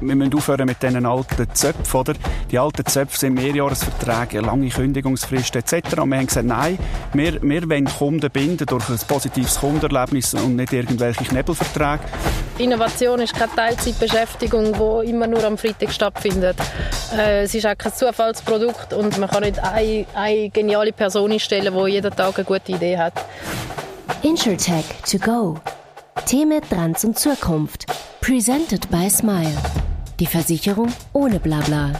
wir müssen aufhören mit diesen alten Zöpfen, oder? Die alten Zöpfe sind Mehrjahresverträge, lange Kündigungsfristen etc. Und wir haben gesagt, nein, wir, wir wollen Kunden binden durch ein positives Kundenerlebnis und nicht irgendwelche Knebelverträge. Innovation ist keine Teilzeitbeschäftigung, die immer nur am Freitag stattfindet. Äh, es ist auch kein Zufallsprodukt und man kann nicht eine, eine geniale Person einstellen, die jeden Tag eine gute Idee hat. InsurTech to go. Themen, Trends und Zukunft. Presented by Smile. Die Versicherung ohne Blabla.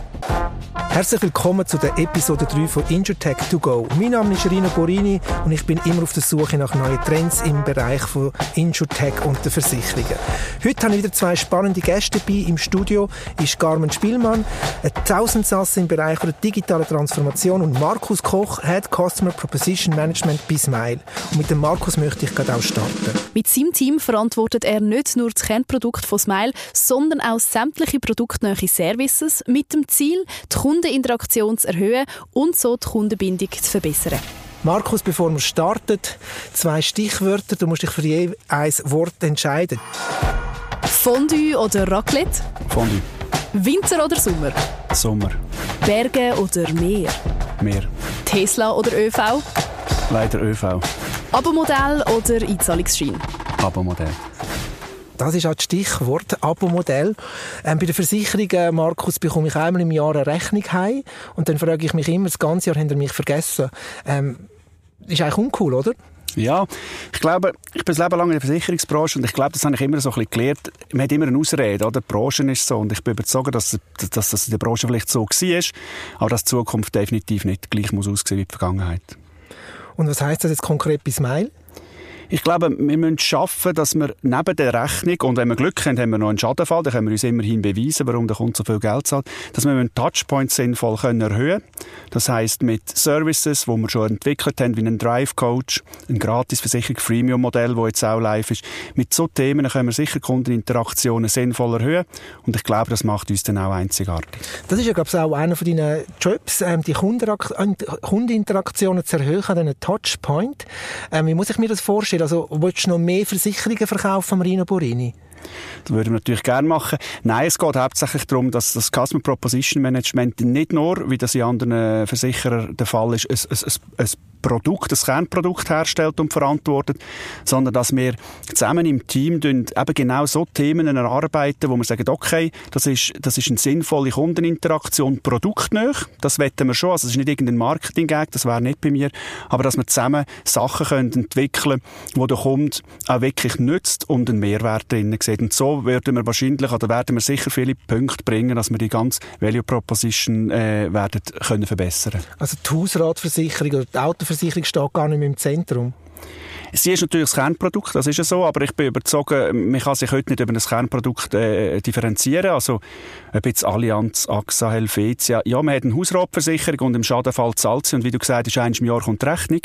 Herzlich willkommen zu der Episode 3 von InsurTech to go. Mein Name ist Rino Borini und ich bin immer auf der Suche nach neuen Trends im Bereich von InsurTech und der Versicherungen. Heute habe ich wieder zwei spannende Gäste dabei. Im Studio ist Carmen Spielmann, ein Tausendsasse im Bereich der digitalen Transformation und Markus Koch, Head Customer Proposition Management bei Smile. Und mit dem Markus möchte ich gerade auch starten. Mit seinem Team verantwortet er nicht nur das Kernprodukt von Smile, sondern auch sämtliche produktnahe Services mit dem Ziel, die Kundeninteraktion zu erhöhen und so die Kundenbindung zu verbessern. Markus, bevor wir starten, zwei Stichwörter. Du musst dich für je ein Wort entscheiden. Fondue oder Raclette? Fondue. Winter oder Sommer? Sommer. Berge oder Meer? Meer. Tesla oder ÖV? Leider ÖV. Abo-Modell oder Einzahlungsschein? Abo-Modell. Das ist auch das Stichwort Abo-Modell. Ähm, bei der Versicherung, äh, Markus, bekomme ich einmal im Jahr eine Rechnung heim und dann frage ich mich immer, das ganze Jahr haben ihr mich vergessen. Ähm, ist eigentlich uncool, oder? Ja, ich glaube, ich bin das Leben lang in der Versicherungsbranche und ich glaube, das habe ich immer so ein bisschen gelernt. Man hat immer eine Ausrede, oder? Die Branche ist so und ich bin überzeugt, dass, dass das in der Branche vielleicht so war, aber dass die Zukunft definitiv nicht gleich muss aussehen wie die Vergangenheit. Und was heißt das jetzt konkret bei Smile? Ich glaube, wir müssen schaffen, dass wir neben der Rechnung, und wenn wir Glück haben, haben wir noch einen Schadenfall, dann können wir uns immerhin beweisen, warum der Kunde so viel Geld zahlt, dass wir Touchpoints sinnvoll können erhöhen Das heißt mit Services, die wir schon entwickelt haben, wie einen Drive Coach, ein Gratisversicherung, Freemium-Modell, das jetzt auch live ist. Mit so Themen können wir sicher Kundeninteraktionen sinnvoll erhöhen. Und ich glaube, das macht uns dann auch einzigartig. Das ist ja, glaube ich, auch einer von deinen Jobs, ähm, die Kundeninteraktionen zu erhöhen, einen Touchpoint. Ähm, wie muss ich mir das vorstellen? Also willst du noch mehr Versicherungen verkaufen, Marino Borini? Das würden wir natürlich gerne machen. Nein, es geht hauptsächlich darum, dass das Customer Proposition Management nicht nur, wie das in anderen Versicherern der Fall ist, ein, ein, ein Produkt, das Kernprodukt herstellt und verantwortet, sondern dass wir zusammen im Team eben genau so Themen erarbeiten, wo wir sagen, okay, das ist, das ist eine sinnvolle Kundeninteraktion, produktnah, das wetten wir schon, also es ist nicht irgendein Marketing-Gag, das wäre nicht bei mir, aber dass wir zusammen Sachen können entwickeln können, die der Kunde auch wirklich nützt und einen Mehrwert drin sieht. Und so werden wir wahrscheinlich, oder werden wir sicher viele Punkte bringen, dass wir die ganze Value Proposition äh, werden können verbessern. Also die Hausratversicherung oder die Auto Versicherung steht gar nicht mehr im Zentrum. Sie ist natürlich das Kernprodukt, das ist ja so, aber ich bin überzeugt, man kann sich heute nicht über das Kernprodukt äh, differenzieren. Also, ob jetzt Allianz, AXA, Helvetia, ja, man hat eine Hausratversicherung und im Schadenfall zahlt sie und wie du gesagt hast, einmal im Jahr kommt die Rechnung.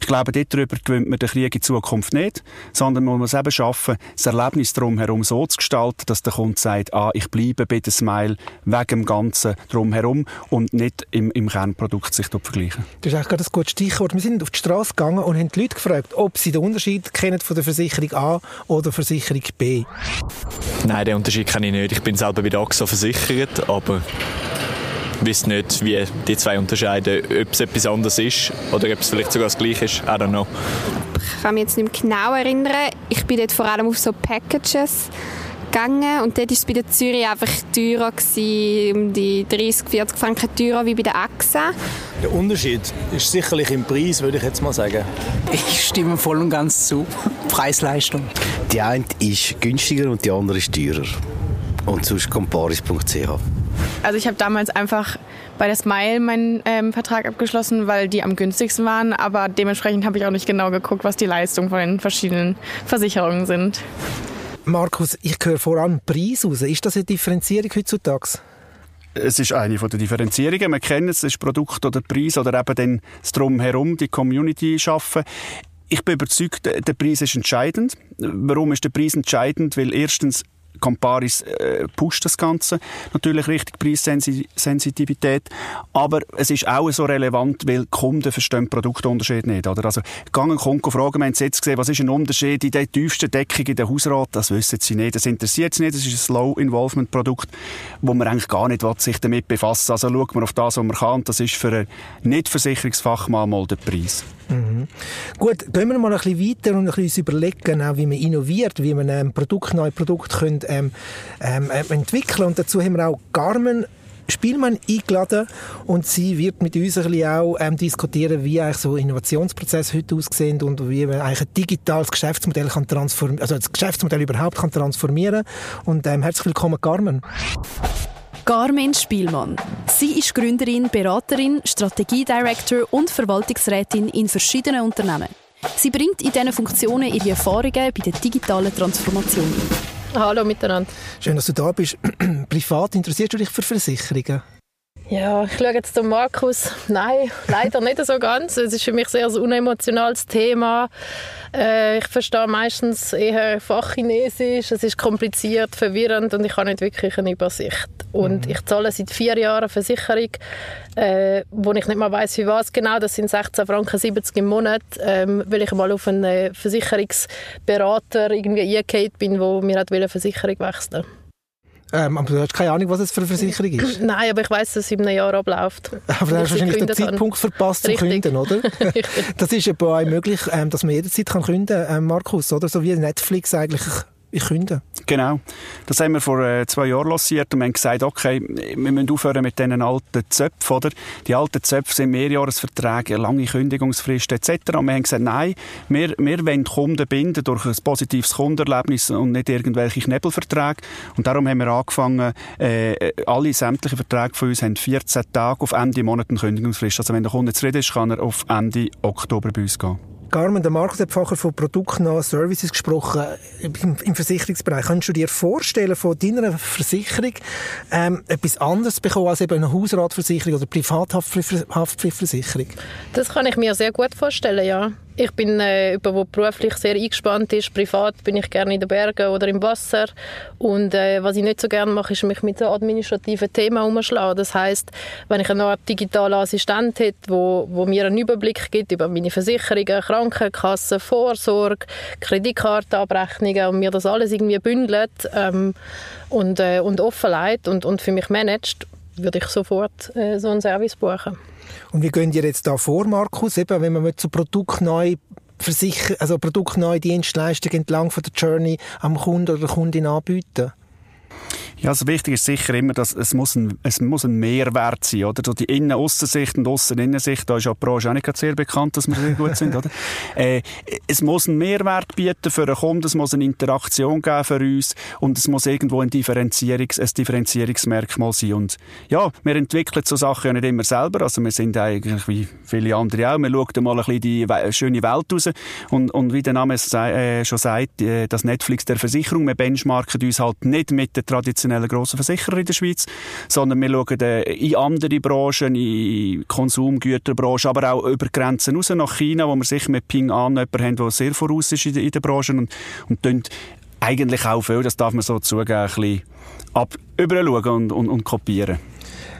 Ich glaube, darüber gewinnt man den Krieg in Zukunft nicht, sondern man muss eben schaffen, das Erlebnis drumherum so zu gestalten, dass der Kunde sagt, ah, ich bleibe bei der Smile wegen dem Ganzen drumherum und nicht im, im Kernprodukt sich vergleichen. Das ist eigentlich gerade ein gutes Stichwort. Wir sind auf die Straße gegangen und haben die Leute gefragt, ob sie Sie den Unterschied kennen von der Versicherung A oder Versicherung B? Nein, den Unterschied kenne ich nicht. Ich bin selber bei der AXA versichert, aber ich weiß nicht, wie die zwei unterscheiden, ob es etwas anderes ist oder ob es vielleicht sogar das gleiche ist. I don't know. Ich kann mich jetzt nicht mehr genau erinnern. Ich bin dort vor allem auf so Packages gegangen und dort war es bei der Zürich einfach teurer, gewesen, um die 30, 40 Franken teurer wie bei der AXA. Der Unterschied ist sicherlich im Preis, würde ich jetzt mal sagen. Ich stimme voll und ganz zu. Preis-Leistung. Die eine ist günstiger und die andere ist teurer. Und sonst kommt paris.ch. Also ich habe damals einfach bei der Smile meinen ähm, Vertrag abgeschlossen, weil die am günstigsten waren. Aber dementsprechend habe ich auch nicht genau geguckt, was die Leistungen von den verschiedenen Versicherungen sind. Markus, ich höre vor allem Preis raus. Ist das eine Differenzierung heutzutage? Es ist eine der Differenzierungen. Wir kennen es, es ist Produkt oder Preis oder eben dann das Drumherum, die Community schaffen. Ich bin überzeugt, der Preis ist entscheidend. Warum ist der Preis entscheidend? Weil erstens Camparis äh, pusht das Ganze natürlich richtig Preissensitivität, aber es ist auch so relevant, weil Kunden verstehen Produktunterschied nicht. Oder? Also, gehen Kunden fragen, wir haben jetzt gesehen, was ist ein Unterschied in der tiefsten Deckung in der Hausrat, das wissen sie nicht, das interessiert sie nicht, das ist ein Low-Involvement-Produkt, wo man eigentlich gar nicht will, sich damit befassen Also schaut man auf das, was man kann, das ist für einen Nicht-Versicherungsfachmann mal der Preis. Mhm. Gut, gehen wir mal ein bisschen weiter und ein bisschen überlegen, auch wie man innoviert, wie man ein Produkt, neue Produkte können, ähm, ähm, äh, entwickeln Und dazu haben wir auch Garmin Spielmann eingeladen und sie wird mit uns ein bisschen auch ähm, diskutieren, wie eigentlich so Innovationsprozesse heute aussehen und wie man eigentlich ein digitales Geschäftsmodell kann transformieren, also das Geschäftsmodell überhaupt kann transformieren. Und ähm, herzlich willkommen, Carmen. Carmen Spielmann. Sie ist Gründerin, Beraterin, Strategiedirektor und Verwaltungsrätin in verschiedenen Unternehmen. Sie bringt in diesen Funktionen ihre Erfahrungen bei der digitalen Transformation ein. Hallo miteinander. Schön, dass du da bist. Privat interessierst du dich für Versicherungen? Ja, ich schaue jetzt den Markus. Nein, leider nicht so ganz. Es ist für mich sehr ein unemotionales Thema. Äh, ich verstehe meistens eher Fachchinesisch. Es ist kompliziert, verwirrend und ich habe nicht wirklich eine Übersicht. Und mhm. ich zahle seit vier Jahren eine Versicherung, äh, wo ich nicht mal weiß, wie was genau. Das sind 16 Franken 70 im Monat, ähm, weil ich mal auf einen Versicherungsberater irgendwie bin, der mir eine Versicherung wechseln wollte. Ähm, aber du hast keine Ahnung, was es für eine Versicherung ist? Nein, aber ich weiß, dass es in einem Jahr abläuft. Aber du hast wahrscheinlich den Zeitpunkt kann. verpasst zum Richtig. Künden, oder? das ist ja bei euch möglich, ähm, dass man jederzeit kann künden kann, ähm, Markus, oder? So wie Netflix eigentlich ich künde. Genau. Das haben wir vor äh, zwei Jahren lanciert und haben gesagt, okay, wir müssen aufhören mit diesen alten Zöpfen, oder? Die alten Zöpfe sind Mehrjahresverträge, lange Kündigungsfrist etc. Und wir haben gesagt, nein, wir, wir wollen Kunden binden durch ein positives Kundenerlebnis und nicht irgendwelche Knebelverträge. Und darum haben wir angefangen, äh, alle sämtlichen Verträge von uns haben 14 Tage auf Ende Monat Kündigungsfrist. Also wenn der Kunde zufrieden ist, kann er auf Ende Oktober bei uns gehen. Carmen, der Markus hat vorher von produktnahen Services gesprochen im, im, Versicherungsbereich. Kannst du dir vorstellen, von deiner Versicherung ähm, etwas anderes bekommen als eben eine Hausratversicherung oder Privathaftpflichtversicherung? Das kann ich mir sehr gut vorstellen, ja. Ich bin äh, jemand, der beruflich sehr eingespannt ist. Privat bin ich gerne in den Bergen oder im Wasser. Und äh, was ich nicht so gerne mache, ist mich mit so administrativen Themen umschlagen. Das heißt, wenn ich eine Art digitalen Assistent hätte, wo, wo mir einen Überblick gibt über meine Versicherungen, Krankenkassen, Vorsorge, Kreditkartenabrechnungen und mir das alles irgendwie bündelt ähm, und, äh, und offenlegt und, und für mich managt, würde ich sofort äh, so einen Service buchen. Und wie gehen ihr jetzt da vor, Markus, eben, wenn man zu produktneu versichern, also produktneue Dienstleistungen entlang von der Journey am Kunden oder der Kundin anbieten? Ja, also wichtig ist sicher immer, dass es muss ein, es muss ein Mehrwert sein, oder? So die Innen-Aussensicht und Aussen-Innensicht, da ist ja die Branche auch nicht sehr bekannt, dass wir sehr gut sind, oder? Äh, es muss einen Mehrwert bieten für den Kunden, es muss eine Interaktion geben für uns und es muss irgendwo ein, Differenzierungs-, ein Differenzierungsmerkmal sein. Und ja, wir entwickeln so Sachen ja nicht immer selber, also wir sind eigentlich wie viele andere auch, wir schauen mal ein bisschen die schöne Welt raus und, und wie der Name es äh, schon sagt, äh, das Netflix der Versicherung, wir benchmarken uns halt nicht mit der traditionellen traditionellen grossen Versicherer in der Schweiz, sondern wir schauen in andere Branchen, in Konsumgüterbranchen, aber auch über Grenzen raus nach China, wo wir sicher mit Ping An jemanden haben, der sehr voraus ist in der, in der Branche und, und eigentlich auch viel, das darf man so zugeben, ein bisschen ab, und, und, und kopieren.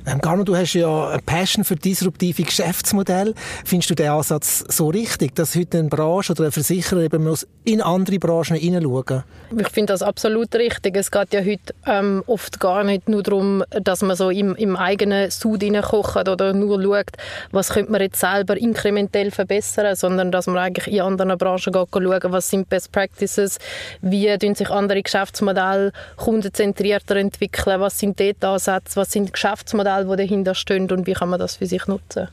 Ähm, Garno, du hast ja eine Passion für disruptive Geschäftsmodelle. Findest du den Ansatz so richtig, dass heute eine Branche oder ein Versicherer eben muss in andere Branchen hineinschauen Ich finde das absolut richtig. Es geht ja heute ähm, oft gar nicht nur darum, dass man so im, im eigenen Sud kocht oder nur schaut, was könnte man jetzt selber inkrementell verbessern, sondern dass man eigentlich in anderen Branchen geht schauen, was sind Best Practices, wie sich andere Geschäftsmodelle kundenzentrierter entwickeln, was sind dort Ansätze, was sind Geschäftsmodelle Modell, die dahinter stehen und wie kann man das für sich nutzen.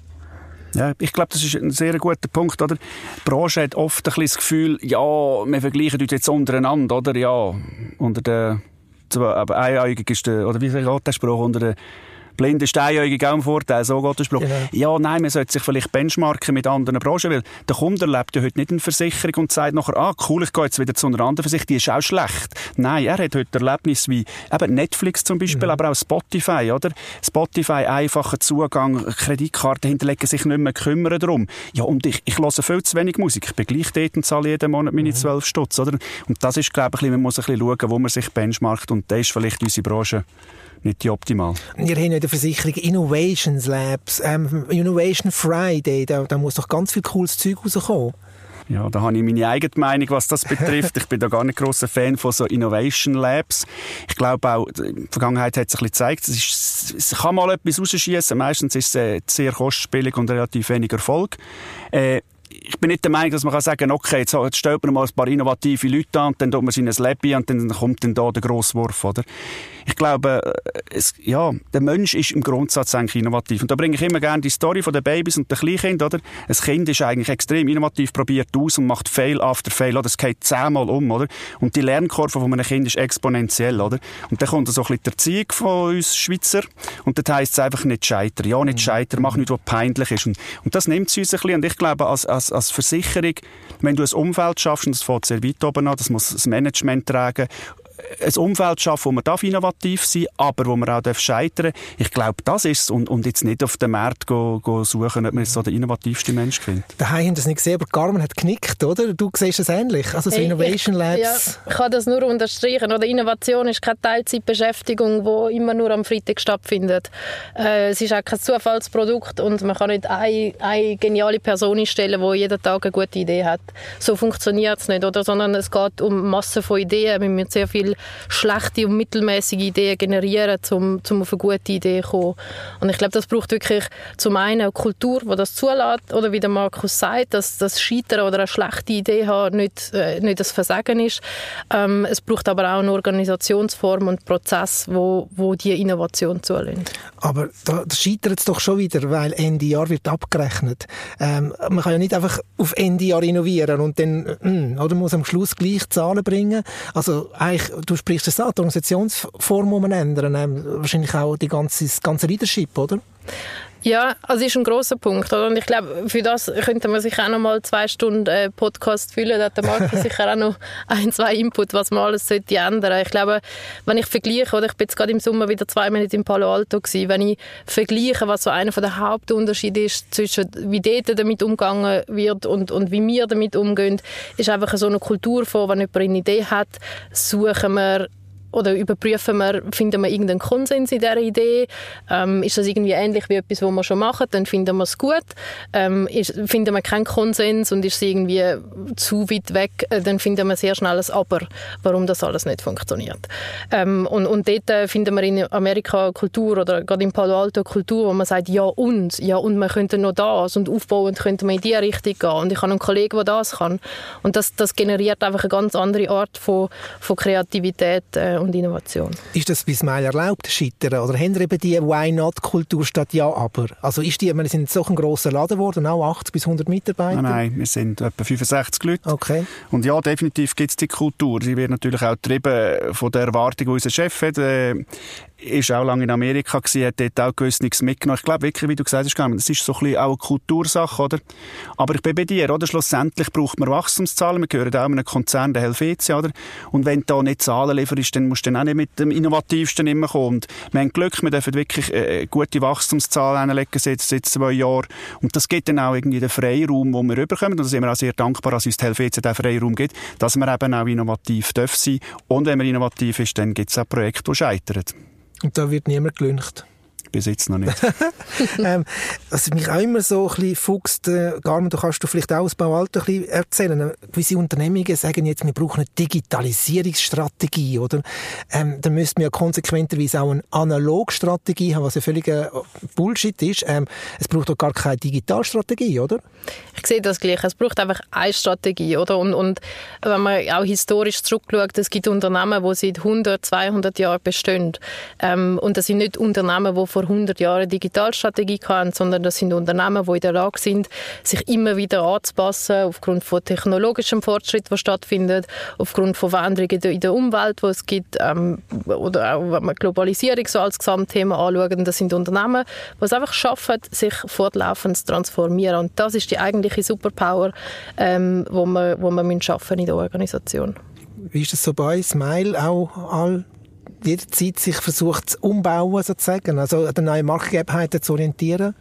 Ja, ich glaube, das ist ein sehr guter Punkt. Oder? Die Branche hat oft ein das Gefühl, ja, wir vergleichen uns jetzt untereinander, oder? Ja, unter der, aber ist der, oder wie sagt der Spruch, unter der Blinde ist einjährige auch ein Vorteil, so geht der Spruch. Genau. Ja, nein, man sollte sich vielleicht benchmarken mit anderen Branchen, weil der Kunde erlebt ja heute nicht eine Versicherung und sagt nachher, ah, cool, ich gehe jetzt wieder zu einer anderen Versicherung, die ist auch schlecht. Nein, er hat heute Erlebnisse wie eben Netflix zum Beispiel, mhm. aber auch Spotify, oder? Spotify, einfacher Zugang, Kreditkarten hinterlegen, sich nicht mehr kümmern darum. Ja, und ich, ich höre viel zu wenig Musik. Ich bin gleich dort und zahle jeden Monat meine mhm. 12 Stutz, oder? Und das ist, glaube ich, man muss ein bisschen schauen, wo man sich benchmarkt und da ist vielleicht unsere Branche nicht die optimal. Wir haben ja die Versicherung Innovations Labs, ähm, Innovation Friday, da, da muss doch ganz viel cooles Zeug rauskommen. Ja, da habe ich meine eigene Meinung, was das betrifft. ich bin da gar nicht großer Fan von so Innovation Labs. Ich glaube auch, in der Vergangenheit hat sich ein bisschen gezeigt, es, ist, es kann mal etwas rausschießen. Meistens ist es äh, sehr kostspielig und relativ wenig Erfolg. Äh, ich bin nicht der Meinung, dass man kann sagen okay, jetzt, jetzt stellt man mal ein paar innovative Leute an, und dann tut man sie in ein Lab und dann kommt dann da der Grosswurf, oder? Ich glaube, äh, es, ja, der Mensch ist im Grundsatz eigentlich innovativ. Und da bringe ich immer gerne die Story von den Babys und den Kleinkindern, oder? Ein Kind ist eigentlich extrem innovativ, probiert aus und macht Fail after Fail, oder? Es geht zehnmal um, oder? Und die Lernkurve von einem Kind ist exponentiell, oder? Und dann kommt so ein bisschen der Erziehung von uns Schweizer und das heisst es einfach nicht scheitern. Ja, nicht scheitern, mach nicht, was peinlich ist. Und, und das nimmt es uns ein bisschen. Und ich glaube, als, als, als Versicherung, wenn du ein Umfeld schaffst, und das fängt sehr weit oben an, das muss das Management tragen, ein Umfeld schaffen, wo man darf innovativ sein aber wo man auch darf scheitern Ich glaube, das ist es. Und, und jetzt nicht auf den Markt go, go suchen, ob man so der innovativste Mensch findet. Daheim haben das nicht gesehen, aber Carmen hat genickt, oder? Du siehst es ähnlich. Also so hey, Innovation Labs. Ja, ich kann das nur unterstreichen. Oder Innovation ist keine Teilzeitbeschäftigung, die immer nur am Freitag stattfindet. Äh, es ist auch kein Zufallsprodukt und man kann nicht eine, eine geniale Person einstellen, die jeden Tag eine gute Idee hat. So funktioniert es nicht, oder? Sondern es geht um Massen von Ideen. Wir müssen sehr viel schlechte und mittelmäßige Ideen generieren, um, um auf eine gute Idee zu kommen. Und ich glaube, das braucht wirklich zum einen eine Kultur, die das zulässt, oder wie der Markus sagt, dass das Scheitern oder eine schlechte Idee haben nicht, äh, nicht das Versagen ist. Ähm, es braucht aber auch eine Organisationsform und Prozess, wo, wo die Innovation zulässt. Aber da, scheitert es doch schon wieder, weil Ende Jahr wird abgerechnet. Ähm, man kann ja nicht einfach auf Ende Jahr innovieren und dann, mh, hm, oder muss am Schluss gleich Zahlen bringen. Also eigentlich du sprichst es an, die Organisationsform muss man ändern, ähm, wahrscheinlich auch die ganze, das ganze Leadership, oder? Ja, also ist ein großer Punkt. Oder? Und ich glaube, für das könnte man sich auch noch mal zwei Stunden äh, Podcast füllen. Da hat der Markus sicher auch noch ein, zwei Input, was man alles sollte ändern. Ich glaube, wenn ich vergleiche, oder ich bin jetzt gerade im Sommer wieder zwei Monate in Palo Alto gewesen, wenn ich vergleiche, was so einer der Hauptunterschiede ist zwischen wie dort damit umgegangen wird und, und wie wir damit umgehen, ist einfach so eine Kultur von, wenn jemand eine Idee hat, suchen wir oder überprüfen wir, finden wir irgendeinen Konsens in dieser Idee? Ähm, ist das irgendwie ähnlich wie etwas, was wir schon machen? Dann finden wir es gut. Ähm, ist, finden wir keinen Konsens und ist es irgendwie zu weit weg, äh, dann finden wir sehr schnell ein Aber, warum das alles nicht funktioniert. Ähm, und, und dort äh, finden wir in Amerika Kultur oder gerade in Palo Alto Kultur, wo man sagt, ja und, ja und wir könnten noch das und aufbauend könnten wir in diese Richtung gehen und ich habe einen Kollegen, der das kann. Und das, das generiert einfach eine ganz andere Art von, von Kreativität äh, und Innovation. Ist das bis mal erlaubt, Scheitern? Oder haben eben die Why-Not-Kultur statt Ja, aber? Also ist die, wir sind so ein grosser Laden geworden, auch 80 bis 100 Mitarbeiter? Nein, nein, wir sind etwa 65 Leute. Okay. Und ja, definitiv gibt es die Kultur. Sie wird natürlich auch getrieben von der Erwartung, die unser Chef hat. Äh, ist auch lange in Amerika gewesen, hat dort auch gewiss nichts mitgenommen. Ich glaube wirklich, wie du gesagt hast, das ist so ein bisschen auch eine Kultursache, oder? Aber ich bin bei dir, oder? Schlussendlich braucht man Wachstumszahlen. Wir gehören auch einem Konzern, der Helvetia, oder? Und wenn du da nicht Zahlen lieferst, dann musst du dann auch nicht mit dem Innovativsten immer kommen. Und wir haben Glück, wir dürfen wirklich äh, gute Wachstumszahlen hinlegen seit, seit zwei Jahren. Und das gibt dann auch irgendwie den Freiraum, den wir überkommen. Und da sind wir auch sehr dankbar, dass uns die Helvetia den Freiraum gibt, dass wir eben auch innovativ dürfen sein. Und wenn man innovativ ist, dann gibt es auch Projekte, die scheitern. Und da wird niemand gelüncht bis jetzt noch nicht. ähm, was mich auch immer so ein bisschen fuchst, äh, Garmin, du kannst du vielleicht auch aus Baualter ein bisschen erzählen. Gewisse Unternehmungen sagen jetzt, wir brauchen eine Digitalisierungsstrategie, oder? Ähm, dann müssten wir ja konsequenterweise auch eine Analogstrategie haben, was ja völliger Bullshit ist. Ähm, es braucht doch gar keine Digitalstrategie, oder? Ich sehe das gleich. Es braucht einfach eine Strategie, oder? Und, und wenn man auch historisch zurückschaut, es gibt Unternehmen, die seit 100, 200 Jahren bestehen. Ähm, und das sind nicht Unternehmen, die vor 100 Jahren Digitalstrategie hatten, sondern das sind Unternehmen, die in der Lage sind, sich immer wieder anzupassen, aufgrund von technologischem Fortschritt, der stattfindet, aufgrund von Veränderungen in der Umwelt, die es gibt, ähm, oder auch, wenn man Globalisierung so als Gesamtthema anschaut, das sind Unternehmen, die es einfach schaffen, sich fortlaufend zu transformieren. Und das ist die eigentliche Superpower, ähm, wo wir, wo wir schaffen in der Organisation. Wie ist das so bei Smile auch all jederzeit sich versucht zu umbauen sozusagen, also an den neuen Marktgegebenheiten zu orientieren?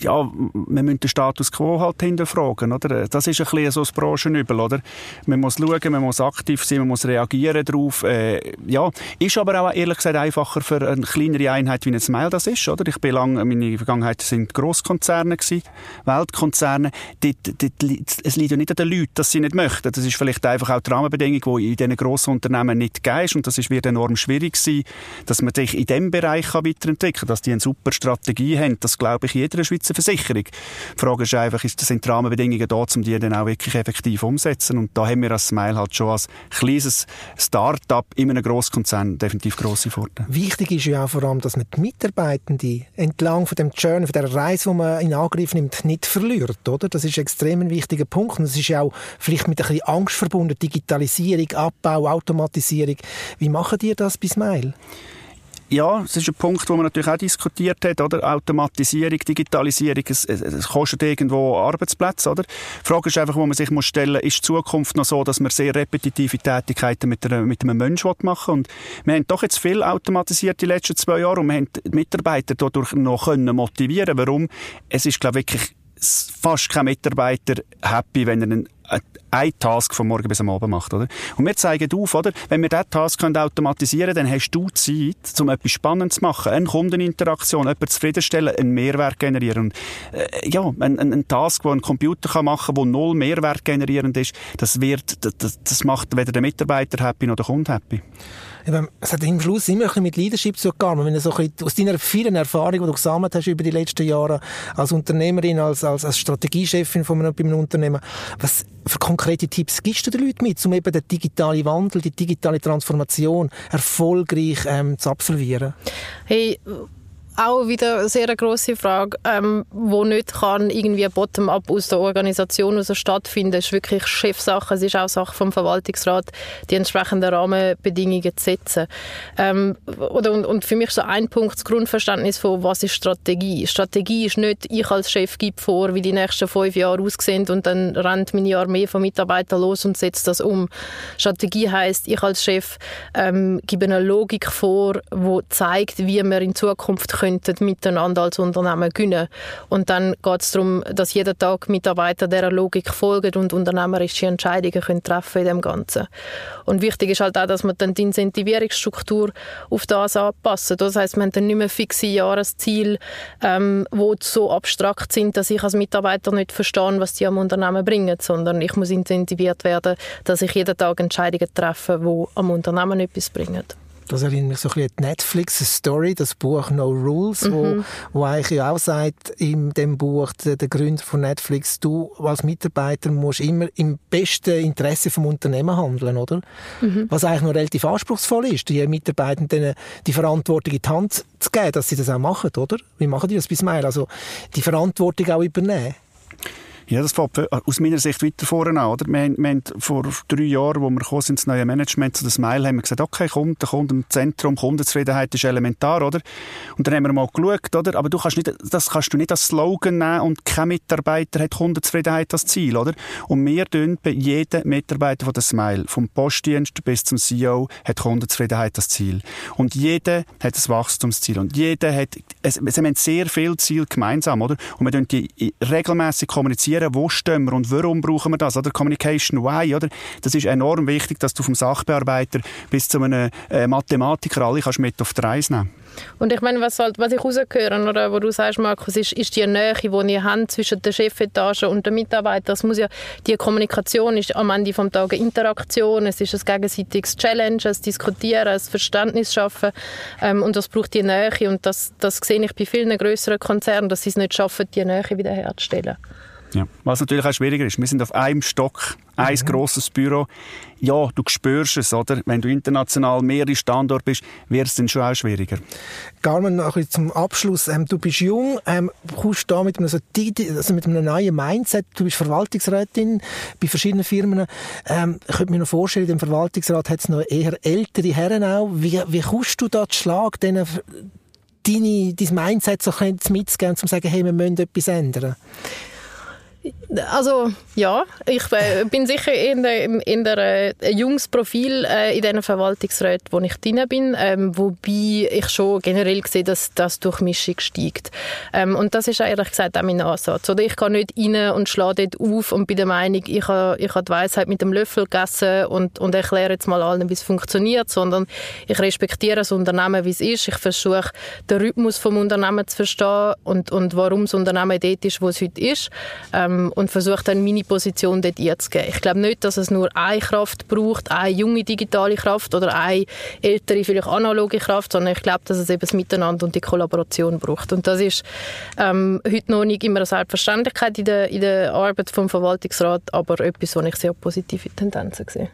Ja, wir müssen den Status quo halt hinterfragen, oder? Das ist ein bisschen so das Branchenübel, oder? Man muss schauen, man muss aktiv sein, man muss reagieren darauf. Äh, ja, ist aber auch ehrlich gesagt einfacher für eine kleinere Einheit wie ein Smile das ist, oder? Ich bin lange, meine Vergangenheit sind Grosskonzerne gewesen, Weltkonzerne. Dort, dort, es liegt ja nicht an den Leuten, dass sie nicht möchten. Das ist vielleicht einfach auch die Rahmenbedingung, die in diesen grossen Unternehmen nicht gegeben ist und das ist, wird enorm schwierig sein, dass man sich in diesem Bereich weiterentwickeln kann, dass die eine super Strategie haben. Das glaube ich jeder Schweizer Schweizer Versicherung. Die Frage ist einfach, ist, sind die Rahmenbedingungen da, um die dann auch wirklich effektiv umzusetzen? Und da haben wir als Smile halt schon als kleines Start-up in einem Grosskonzern definitiv grosse Vorteile. Wichtig ist ja auch vor allem, dass man die Mitarbeitenden entlang von dem Journey, von der Reise, die man in Angriff nimmt, nicht verliert, oder? Das ist ein extrem wichtiger Punkt. Und es ist ja auch vielleicht mit ein bisschen Angst verbunden, Digitalisierung, Abbau, Automatisierung. Wie machen die das bei Smile? Ja, es ist ein Punkt, wo man natürlich auch diskutiert hat, oder? Automatisierung, Digitalisierung, es, es kostet irgendwo Arbeitsplätze, oder? Die Frage ist einfach, wo man sich muss stellen, ist die Zukunft noch so, dass man sehr repetitive Tätigkeiten mit, einer, mit einem Menschen machen Und wir haben doch jetzt viel automatisiert die letzten zwei Jahre und wir haben die Mitarbeiter dadurch noch können motivieren. Warum? Es ist, glaube ich, wirklich fast kein Mitarbeiter happy, wenn er einen ein Task von morgen bis am Abend macht, oder? Und wir zeigen auf, oder? Wenn wir diesen Task können automatisieren können, dann hast du Zeit, um etwas Spannendes zu machen. Eine Kundeninteraktion, jemanden zufriedenstellen, einen Mehrwert generieren. Und, äh, ja, ein, ein, ein Task, den ein Computer kann machen kann, der null Mehrwert generierend ist, das wird, das, das macht weder der Mitarbeiter happy noch der Kunde happy es hat im Schluss immer ein bisschen mit Leadership zu tun. Wenn du so aus deiner vielen Erfahrung, die du gesammelt hast über die letzten Jahre als Unternehmerin, als, als, als Strategiechefin von einem, bei einem Unternehmen, was für konkrete Tipps gibst du den Leuten mit, um eben den digitalen Wandel, die digitale Transformation erfolgreich ähm, zu absolvieren? Hey, auch wieder eine sehr grosse Frage, ähm, wo nicht kann irgendwie bottom-up aus der Organisation aus stattfinden. Es ist wirklich Chefsache, es ist auch Sache vom Verwaltungsrat, die entsprechenden Rahmenbedingungen zu setzen. Ähm, oder, und, und für mich so ein Punkt das Grundverständnis von, was ist Strategie. Strategie ist nicht, ich als Chef gebe vor, wie die nächsten fünf Jahre aussehen und dann rennt meine Armee von Mitarbeitern los und setzt das um. Strategie heißt, ich als Chef ähm, gebe eine Logik vor, die zeigt, wie wir in Zukunft können könnten miteinander als Unternehmen gewinnen. Und dann geht es darum, dass jeder Tag Mitarbeiter dieser Logik folgen und unternehmerische Entscheidungen können treffen in dem Ganzen. Und wichtig ist halt auch, dass man dann die Incentivierungsstruktur auf das anpassen. Das heißt, man hat dann nicht mehr fixe Jahresziele, ähm, die so abstrakt sind, dass ich als Mitarbeiter nicht verstehe, was die am Unternehmen bringen, sondern ich muss incentiviert werden, dass ich jeden Tag Entscheidungen treffe, die am Unternehmen etwas bringen. Das erinnert mich so ein bisschen an die Netflix-Story, das Buch No Rules, mhm. wo, wo eigentlich auch sagt, in dem Buch, der, der Gründer von Netflix, du als Mitarbeiter musst immer im besten Interesse vom Unternehmen handeln, oder? Mhm. Was eigentlich noch relativ anspruchsvoll ist, die Mitarbeitenden die Verantwortung in die Hand zu geben, dass sie das auch machen, oder? Wie machen die das bis Mail? Also, die Verantwortung auch übernehmen. Ja, das fängt aus meiner Sicht weiter vorne an. Oder? Wir, haben, wir haben vor drei Jahren, wo wir gekommen sind, neue Management zu das Mail, haben wir gesagt, okay, Kunde, Kunde im Zentrum, Kundenzufriedenheit ist elementar, oder? Und dann haben wir mal geschaut, oder? Aber du kannst nicht, das kannst du nicht als Slogan nehmen und kein Mitarbeiter hat Kundenzufriedenheit als Ziel, oder? Und wir tun bei jedem Mitarbeiter von der Smile, vom Postdienst bis zum CEO, hat Kundenzufriedenheit als Ziel. Und jeder hat ein Wachstumsziel. Und jeder hat, es, es haben sehr viele Ziele gemeinsam, oder? Und wir tun die regelmäßig kommunizieren definieren, wo stehen wir und warum brauchen wir das, oder? Communication Why, oder? Das ist enorm wichtig, dass du vom Sachbearbeiter bis zu einem äh, Mathematiker alle kannst mit auf die Reise nehmen und ich meine, was, halt, was ich rausgehöre, oder wo du sagst, Markus, ist, ist die Nähe, die ihr habt zwischen der Chefetage und den Mitarbeitern. Das muss ja, die Kommunikation ist am Ende des Tages Interaktion, es ist ein gegenseitiges Challenge, ein Diskutieren, ein Verständnis schaffen ähm, und das braucht die Nähe und das, das sehe ich bei vielen größeren Konzernen, dass sie es nicht schaffen, die Nähe wiederherzustellen. Ja. Was natürlich auch schwieriger ist, wir sind auf einem Stock, ein mhm. grosses Büro. Ja, du spürst es, oder? Wenn du international mehrere Standorte bist, wird es dann schon auch schwieriger. Carmen, noch zum Abschluss. Ähm, du bist jung, ähm, kommst da mit einem, also mit einem neuen Mindset. Du bist Verwaltungsrätin bei verschiedenen Firmen. Ähm, ich könnte mir noch vorstellen, dem Verwaltungsrat hat es noch eher ältere Herren auch. Wie, wie kommst du da zu Schlag, denen, deine, dein Mindset so mitzugeben, um zu sagen, hey, wir müssen etwas ändern? Also ja, ich bin sicher in der, in der äh, junges Profil äh, in diesen Verwaltungsräten, wo ich drin bin, ähm, wobei ich schon generell sehe, dass das Durchmischung steigt. Ähm, und das ist ehrlich gesagt auch mein Ansatz. Oder ich gehe nicht rein und schlage dort auf und bin der Meinung, ich habe, ich habe die Weisheit mit dem Löffel gegessen und, und erkläre jetzt mal allen, wie es funktioniert, sondern ich respektiere das Unternehmen, wie es ist. Ich versuche, den Rhythmus vom Unternehmen zu verstehen und, und warum das Unternehmen dort ist, wo es heute ist. Ähm, ähm, und versuche dann meine Position dort einzugeben. Ich glaube nicht, dass es nur eine Kraft braucht, eine junge digitale Kraft oder eine ältere, vielleicht analoge Kraft, sondern ich glaube, dass es eben das Miteinander und die Kollaboration braucht. Und das ist ähm, heute noch nicht immer eine Selbstverständlichkeit in der, in der Arbeit vom Verwaltungsrat, aber etwas, wo ich sehr positive Tendenzen sehe.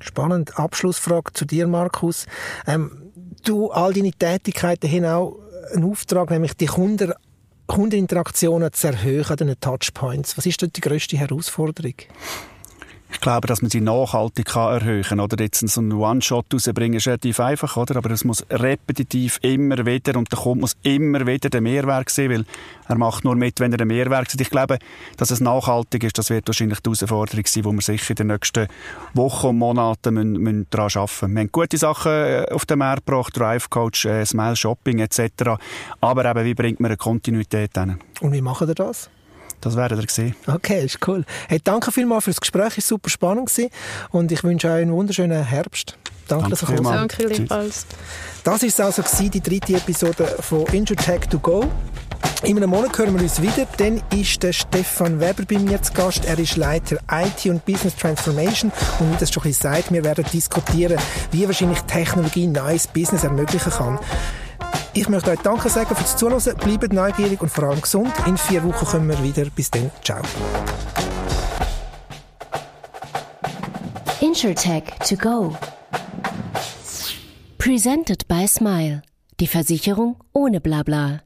Spannend. Abschlussfrage zu dir, Markus. Ähm, du all deine Tätigkeiten haben auch einen Auftrag, nämlich die Kunden Kundeninteraktionen zu erhöhen an den Touchpoints? Was ist dort die grösste Herausforderung? Ich glaube, dass man sie nachhaltig erhöhen kann. Oder jetzt so einen One-Shot rausbringen, ist relativ einfach, oder? Aber es muss repetitiv immer wieder, und der Kunde muss immer wieder den Mehrwert sehen, weil er macht nur mit, wenn er den Mehrwert sieht. Ich glaube, dass es nachhaltig ist, das wird wahrscheinlich die Herausforderung sein, wo wir sicher in den nächsten Wochen und Monaten müssen, müssen daran arbeiten müssen. Wir haben gute Sachen äh, auf den Markt gebracht, Drive Coach, äh, Smile Shopping etc. Aber eben, wie bringt man eine Kontinuität hin? Und wie machen wir das? Das werdet ihr sehen. Okay, ist cool. Hey, danke vielmals für das Gespräch, es war super spannend gewesen. und ich wünsche euch einen wunderschönen Herbst. Danke, danke dass ihr gekommen Danke, gleichfalls. Das ist also die dritte Episode von Intertech to Go. In einem Monat hören wir uns wieder. Dann ist der Stefan Weber bei mir zu Gast. Er ist Leiter IT und Business Transformation. Und wie das schon ein bisschen sagt, wir werden diskutieren, wie wahrscheinlich Technologie neues Business ermöglichen kann. Ich möchte euch Danke sagen fürs Zuhören. Bleibt neugierig und vor allem gesund. In vier Wochen kommen wir wieder. Bis dann. Ciao. InsurTech to go. Presented by Smile. Die Versicherung ohne Blabla.